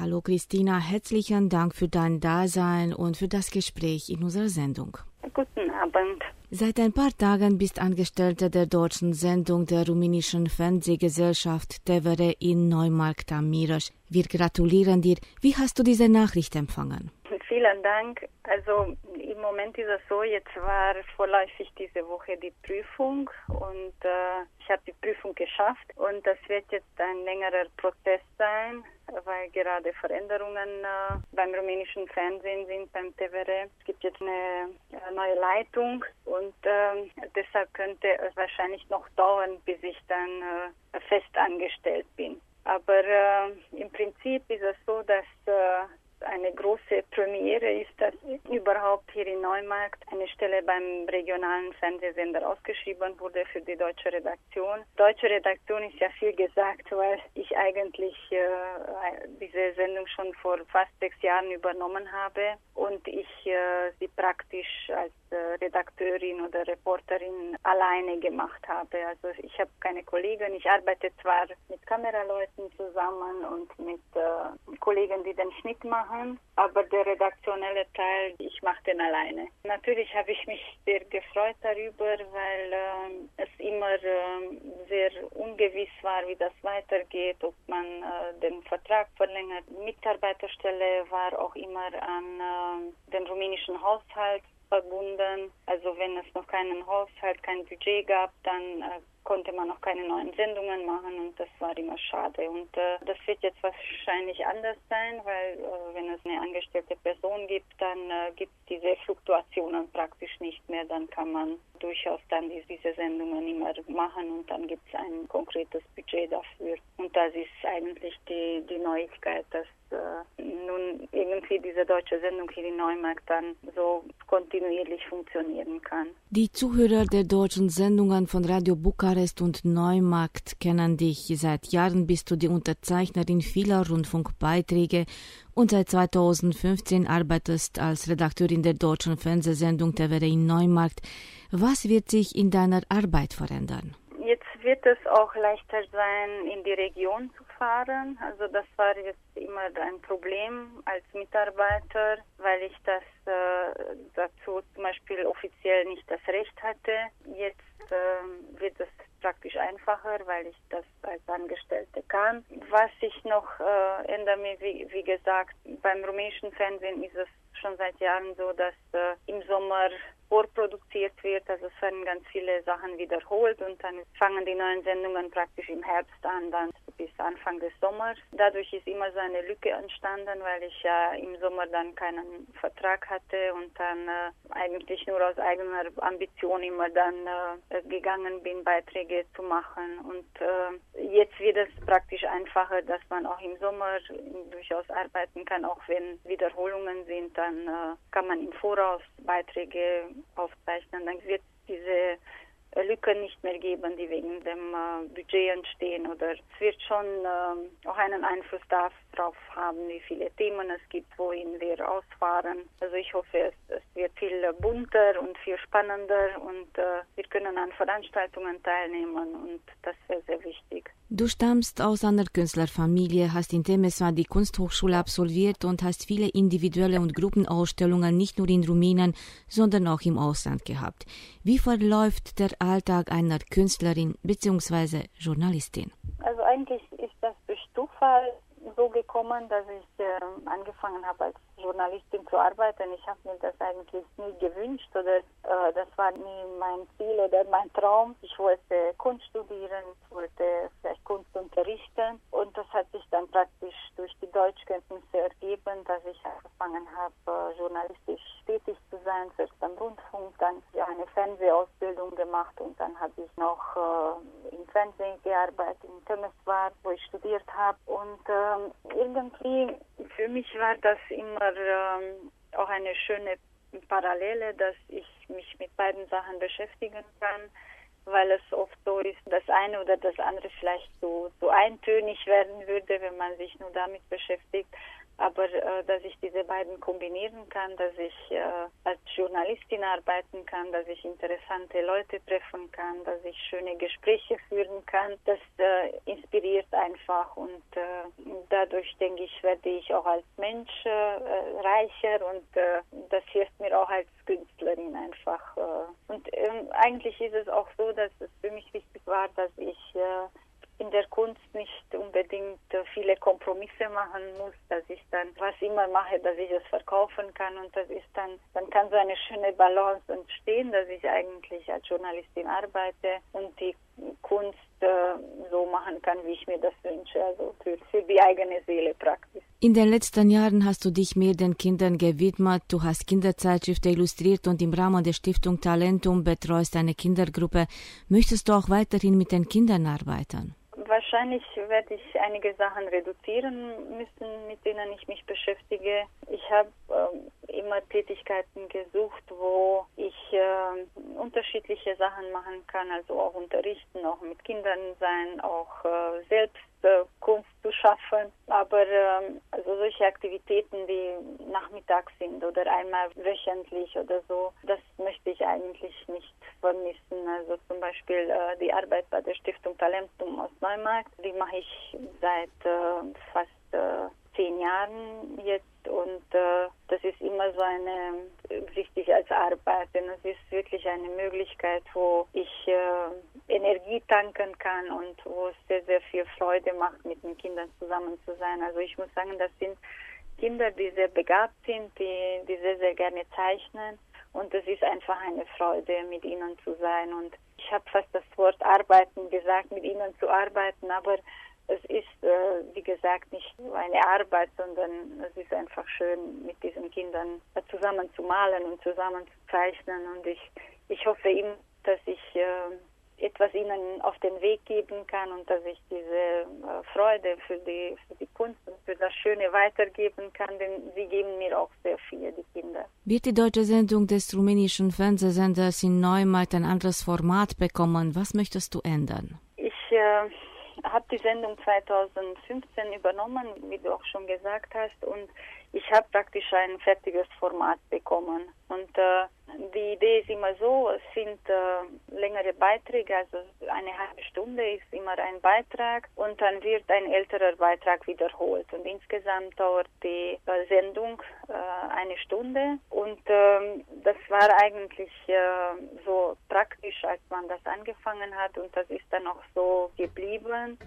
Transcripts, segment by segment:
Hallo Christina, herzlichen Dank für dein Dasein und für das Gespräch in unserer Sendung. Guten Abend. Seit ein paar Tagen bist Angestellte der deutschen Sendung der rumänischen Fernsehgesellschaft TVR in Neumarkt am Mirasch. Wir gratulieren dir. Wie hast du diese Nachricht empfangen? Vielen Dank. Also Moment ist es so, jetzt war vorläufig diese Woche die Prüfung und äh, ich habe die Prüfung geschafft und das wird jetzt ein längerer Prozess sein, weil gerade Veränderungen äh, beim rumänischen Fernsehen sind, beim TVR. Es gibt jetzt eine äh, neue Leitung und äh, deshalb könnte es wahrscheinlich noch dauern, bis ich dann äh, fest angestellt bin. Aber äh, im Prinzip ist es so, dass eine große Premiere ist, dass überhaupt hier in Neumarkt eine Stelle beim regionalen Fernsehsender ausgeschrieben wurde für die deutsche Redaktion. Deutsche Redaktion ist ja viel gesagt, weil ich eigentlich äh, diese Sendung schon vor fast sechs Jahren übernommen habe und ich äh, sie praktisch als Redakteurin oder Reporterin alleine gemacht habe. Also ich habe keine Kollegen. Ich arbeite zwar mit Kameraleuten zusammen und mit äh, Kollegen, die den Schnitt machen, aber der redaktionelle Teil, ich mache den alleine. Natürlich habe ich mich sehr gefreut darüber, weil äh, es immer äh, sehr ungewiss war, wie das weitergeht, ob man äh, den Vertrag verlängert. Mitarbeiterstelle war auch immer an äh, den rumänischen Haushalt verbunden. Also wenn es noch keinen Haushalt, kein Budget gab, dann äh, konnte man noch keine neuen Sendungen machen und das war immer schade. Und äh, das wird jetzt wahrscheinlich anders sein, weil äh, wenn es eine angestellte Person gibt, dann äh, gibt es diese Fluktuationen praktisch nicht mehr. Dann kann man durchaus dann diese Sendungen immer machen und dann gibt es ein konkretes Budget dafür. Und das ist eigentlich die, die Neuigkeit, dass äh, nun irgendwie diese deutsche Sendung hier in Neumarkt dann so kontinuierlich funktionieren kann. Die Zuhörer der deutschen Sendungen von Radio Bukarest und Neumarkt kennen dich. Seit Jahren bist du die Unterzeichnerin vieler Rundfunkbeiträge und seit 2015 arbeitest als Redakteurin der deutschen Fernsehsendung TVR in Neumarkt. Was wird sich in deiner Arbeit verändern? Jetzt wird es auch leichter sein, in die Region zu fahren. Also das war jetzt immer ein Problem als Mitarbeiter, weil ich das äh, dazu zum Beispiel offiziell nicht das Recht hatte. Jetzt äh, wird es praktisch einfacher, weil ich das als Angestellte kann. Was ich noch äh, ändere, wie, wie gesagt, beim rumänischen Fernsehen ist es schon seit Jahren so, dass äh, im Sommer vorproduziert wird. Also es werden ganz viele Sachen wiederholt und dann fangen die neuen Sendungen praktisch im Herbst an, dann bis Anfang des Sommers. Dadurch ist immer so eine Lücke entstanden, weil ich ja im Sommer dann keinen Vertrag hatte und dann äh, eigentlich nur aus eigener Ambition immer dann äh, gegangen bin, Beiträge zu machen. Und äh, jetzt wird es praktisch einfacher, dass man auch im Sommer durchaus arbeiten kann, auch wenn Wiederholungen sind, dann äh, kann man im Voraus Beiträge aufzeichnen. Dann wird diese Lücken nicht mehr geben, die wegen dem äh, Budget entstehen. Oder es wird schon äh, auch einen Einfluss darauf haben, wie viele Themen es gibt, wohin wir ausfahren. Also ich hoffe, es, es wird viel bunter und viel spannender und äh, wir können an Veranstaltungen teilnehmen und das wäre sehr wichtig. Du stammst aus einer Künstlerfamilie, hast in Temeswar die Kunsthochschule absolviert und hast viele individuelle und Gruppenausstellungen nicht nur in Rumänien, sondern auch im Ausland gehabt. Wie verläuft der Alltag einer Künstlerin bzw. Journalistin? Also eigentlich ist das durch Zufall gekommen, dass ich äh, angefangen habe als Journalistin zu arbeiten. Ich habe mir das eigentlich nie gewünscht oder äh, das war nie mein Ziel oder mein Traum. Ich wollte Kunst studieren, ich wollte vielleicht Kunst unterrichten und das hat sich dann praktisch durch die Deutschkenntnisse ergeben, dass ich angefangen habe, äh, journalistisch tätig zu sein, zuerst am Rundfunk, dann eine Fernsehausbildung gemacht und dann habe ich noch äh, im Fernsehen gearbeitet, in Temeswar, wo ich studiert habe und ähm, irgendwie für mich war das immer ähm, auch eine schöne Parallele, dass ich mich mit beiden Sachen beschäftigen kann, weil es oft so ist, das eine oder das andere vielleicht so, so eintönig werden würde, wenn man sich nur damit beschäftigt. Aber äh, dass ich diese beiden kombinieren kann, dass ich äh, als Journalistin arbeiten kann, dass ich interessante Leute treffen kann, dass ich schöne Gespräche führen kann, das äh, inspiriert einfach und äh, dadurch denke ich, werde ich auch als Mensch äh, reicher und äh, das hilft mir auch als Künstlerin einfach. und ähm, eigentlich ist es auch so, dass es für mich wichtig war, dass ich in der Kunst nicht unbedingt viele Kompromisse machen muss, dass ich dann was immer mache, dass ich es verkaufen kann und das ist dann, dann kann so eine schöne Balance entstehen, dass ich eigentlich als Journalistin arbeite und die Kunst äh, so machen kann, wie ich mir das wünsche, also für, für die eigene Seele praktisch. In den letzten Jahren hast du dich mehr den Kindern gewidmet, du hast Kinderzeitschriften illustriert und im Rahmen der Stiftung Talentum betreust eine Kindergruppe. Möchtest du auch weiterhin mit den Kindern arbeiten? Wahrscheinlich werde ich einige Sachen reduzieren müssen, mit denen ich mich beschäftige. Ich habe ähm, immer Tätigkeiten gesucht, wo ich äh, unterschiedliche Sachen machen kann, also auch unterrichten, auch mit Kindern sein, auch äh, selbst äh, Kunst zu schaffen. Aber ähm, also solche Aktivitäten, die nachmittags sind oder einmal wöchentlich oder so, das möchte ich eigentlich nicht vermissen. Also zum Beispiel äh, die Arbeit bei der Stiftung Talentum aus Neumarkt, die mache ich seit äh, fast äh, zehn Jahren jetzt und äh, das ist immer so eine wichtig als Arbeit, denn es ist wirklich eine Möglichkeit, wo ich äh, Energie tanken kann und wo es sehr sehr viel Freude macht, mit den Kindern zusammen zu sein. Also ich muss sagen, das sind Kinder, die sehr begabt sind, die, die sehr sehr gerne zeichnen und es ist einfach eine Freude, mit ihnen zu sein. Und ich habe fast das Wort arbeiten gesagt, mit ihnen zu arbeiten, aber es ist, äh, wie gesagt, nicht eine Arbeit, sondern es ist einfach schön, mit diesen Kindern zusammen zu malen und zusammen zu zeichnen. Und ich, ich hoffe ihm, dass ich äh, etwas ihnen auf den Weg geben kann und dass ich diese äh, Freude für die, für die Kunst und für das Schöne weitergeben kann, denn sie geben mir auch sehr viel, die Kinder. Wird die deutsche Sendung des rumänischen Fernsehsenders in Neumarkt ein anderes Format bekommen? Was möchtest du ändern? Ich äh, habe die Sendung 2015 übernommen, wie du auch schon gesagt hast, und ich habe praktisch ein fertiges Format bekommen. Und äh, die Idee ist immer so, es sind äh, längere Beiträge, also eine halbe Stunde ist immer ein Beitrag und dann wird ein älterer Beitrag wiederholt. Und insgesamt dauert die äh, Sendung äh, eine Stunde. Und ähm, das war eigentlich äh, so praktisch, als man das angefangen hat und das ist dann auch so geblieben.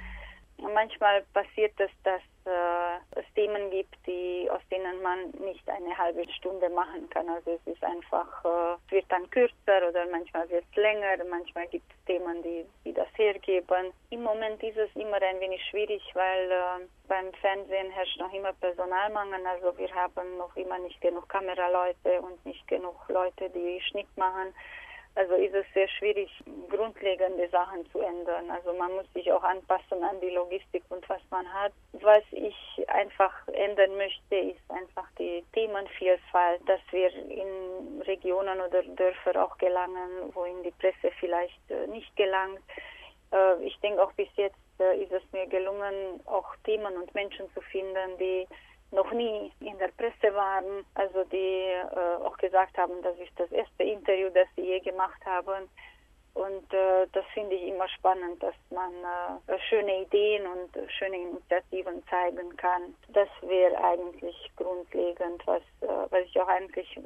Manchmal passiert es, dass äh, es Themen gibt, die, aus denen man nicht eine halbe Stunde machen kann. Also es ist einfach, äh, wird dann kürzer oder manchmal wird es länger, manchmal gibt es Themen, die, die das hergeben. Im Moment ist es immer ein wenig schwierig, weil äh, beim Fernsehen herrscht noch immer Personalmangel. Also wir haben noch immer nicht genug Kameraleute und nicht genug Leute, die Schnitt machen. Also ist es sehr schwierig, grundlegende Sachen zu ändern. Also man muss sich auch anpassen an die Logistik und was man hat. Was ich einfach ändern möchte, ist einfach die Themenvielfalt, dass wir in Regionen oder Dörfer auch gelangen, wo in die Presse vielleicht äh, nicht gelangt. Äh, ich denke auch bis jetzt äh, ist es mir gelungen, auch Themen und Menschen zu finden, die noch nie in der Presse waren, also die äh, auch gesagt haben, das ist das erste Interview, das sie je gemacht haben. Und äh, das finde ich immer spannend, dass man äh, schöne Ideen und schöne Initiativen zeigen kann. Das wäre eigentlich grundlegend, was, äh, was ich auch eigentlich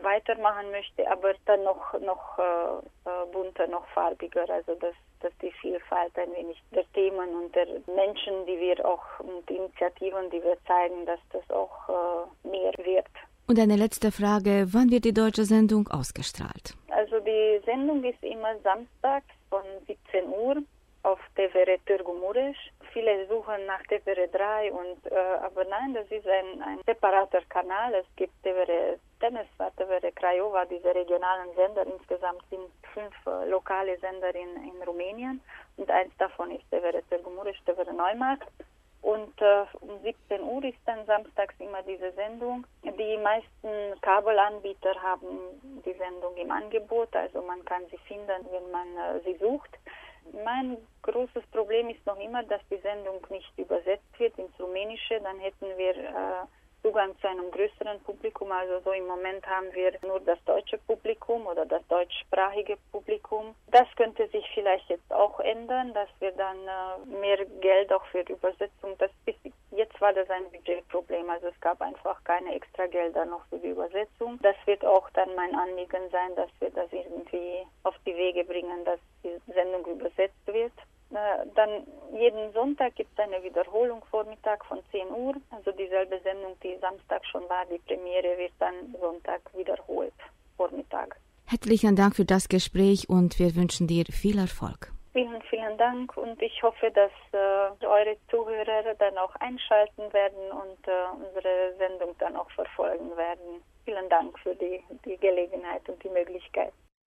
weitermachen möchte, aber dann noch, noch äh, äh, bunter, noch farbiger. Also dass, dass die Vielfalt ein wenig der Themen und der Menschen, die wir auch und Initiativen, die wir zeigen, dass das auch mehr wird. Und eine letzte Frage, wann wird die deutsche Sendung ausgestrahlt? Also die Sendung ist immer samstags von 17 Uhr auf TVR Târgu Mureș. Viele suchen nach TVR 3 und äh, aber nein, das ist ein, ein separater Kanal. Es gibt TVR Temesvar, TVR Craiova, diese regionalen Sender. Insgesamt sind fünf äh, lokale Sender in, in Rumänien und eins davon ist TVR Târgu TVR Neumarkt. Und äh, um 17 Uhr ist dann samstags immer diese Sendung. Die meisten Kabelanbieter haben die Sendung im Angebot, also man kann sie finden, wenn man äh, sie sucht. mein großes Problem ist noch immer, dass die Sendung nicht übersetzt wird ins Rumänische. Dann hätten wir äh, Zugang zu einem größeren Publikum. Also so im Moment haben wir nur das deutsche Publikum oder das deutschsprachige Publikum. Das könnte sich vielleicht jetzt auch ändern, dass wir dann äh, mehr Geld auch für Übersetzung, das bis jetzt war das ein Budgetproblem, also es gab einfach keine extra Gelder noch für die Übersetzung. Das wird auch dann mein Anliegen sein, dass wir das irgendwie auf die Wege bringen, dass die Sendung übersetzt wird. Dann jeden Sonntag gibt es eine Wiederholung Vormittag von 10 Uhr. Also dieselbe die Samstag schon war, die Premiere wird dann Sonntag wiederholt Vormittag. Herzlichen Dank für das Gespräch und wir wünschen dir viel Erfolg. Vielen, vielen Dank und ich hoffe, dass äh, eure Zuhörer dann auch einschalten werden und äh, unsere Sendung dann auch verfolgen werden. Vielen Dank für die, die Gelegenheit und die Möglichkeit.